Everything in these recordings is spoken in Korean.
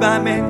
狭面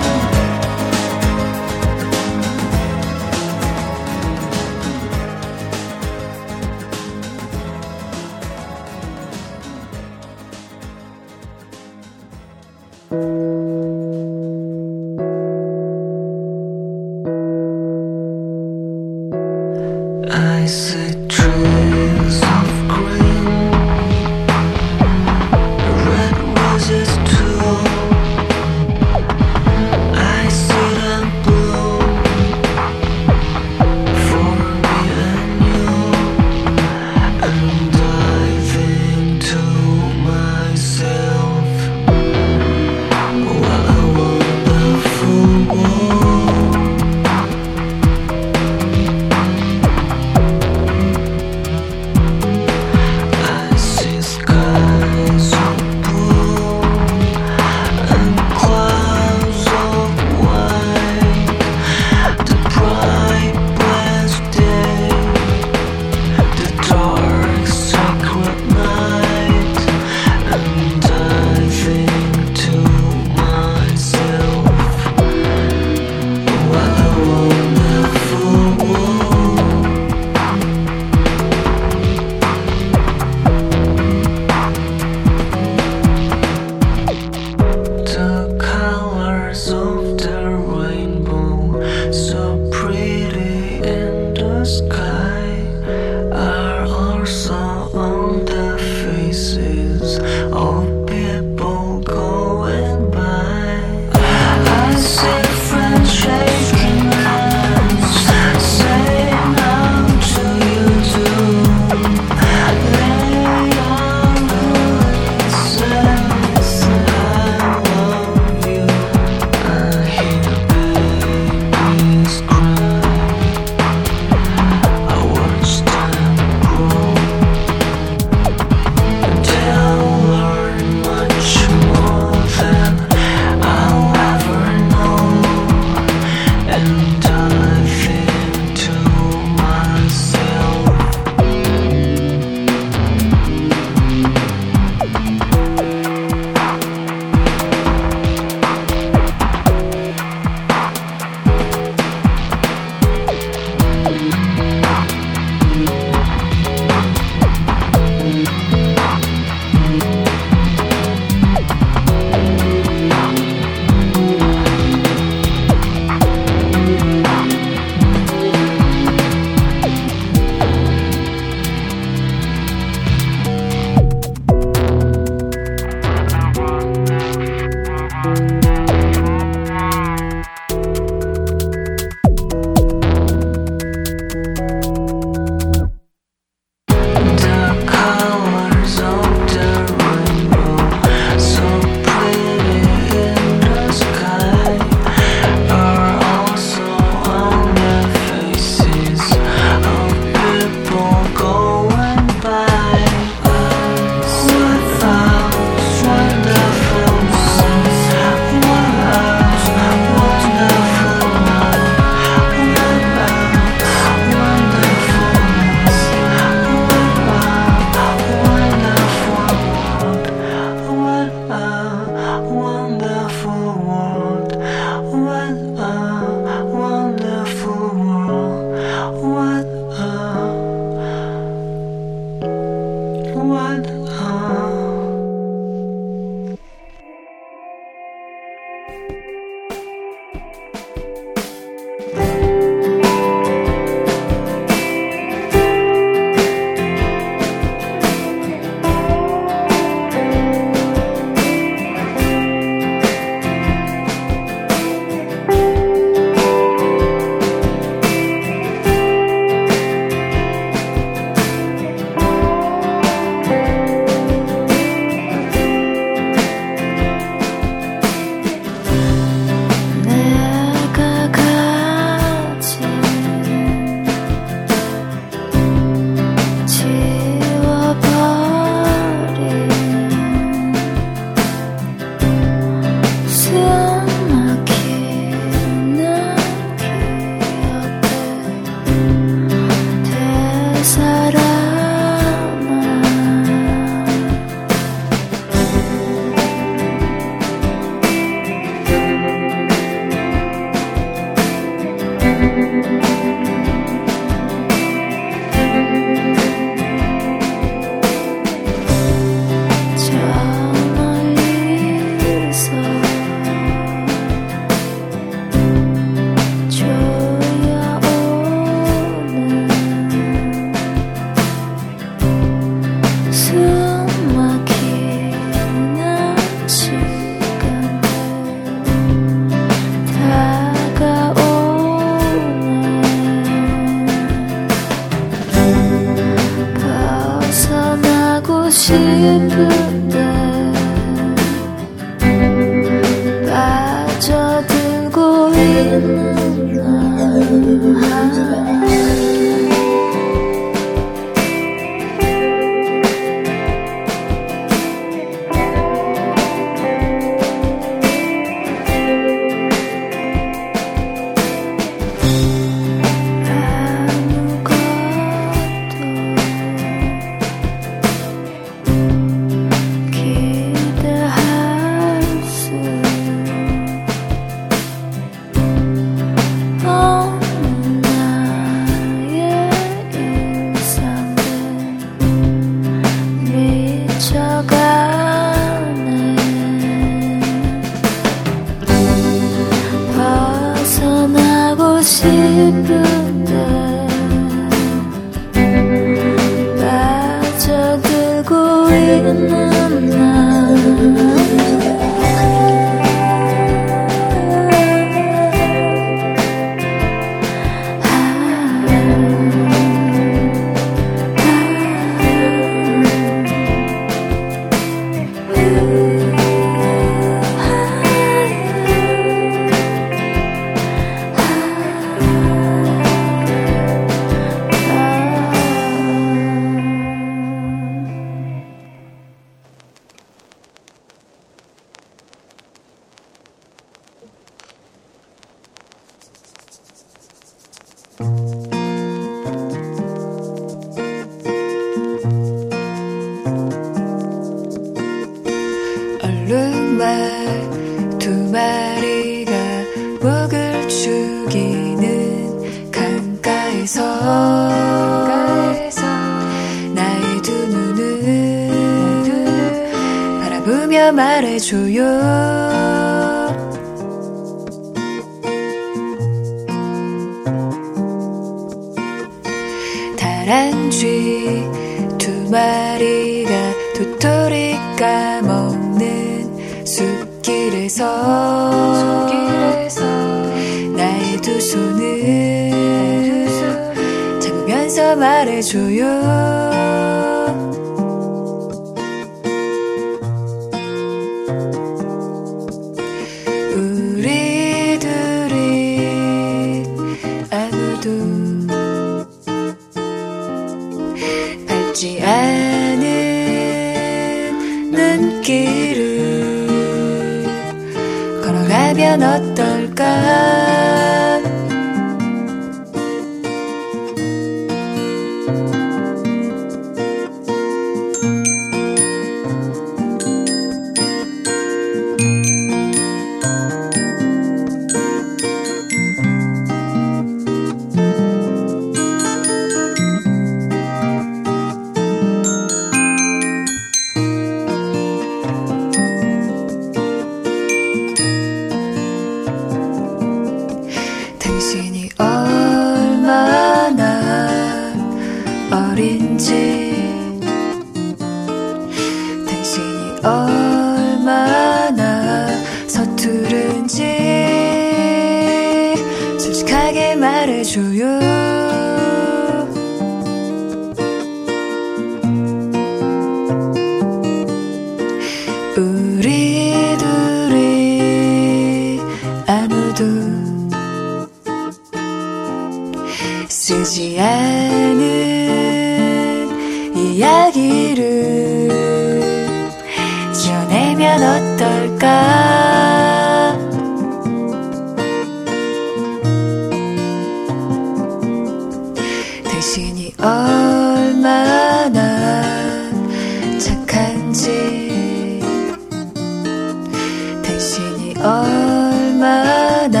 얼마나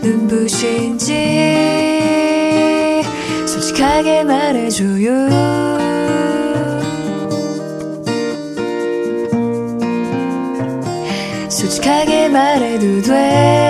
눈부신지 솔직하게 말해줘요. 솔직하게 말해도 되잖아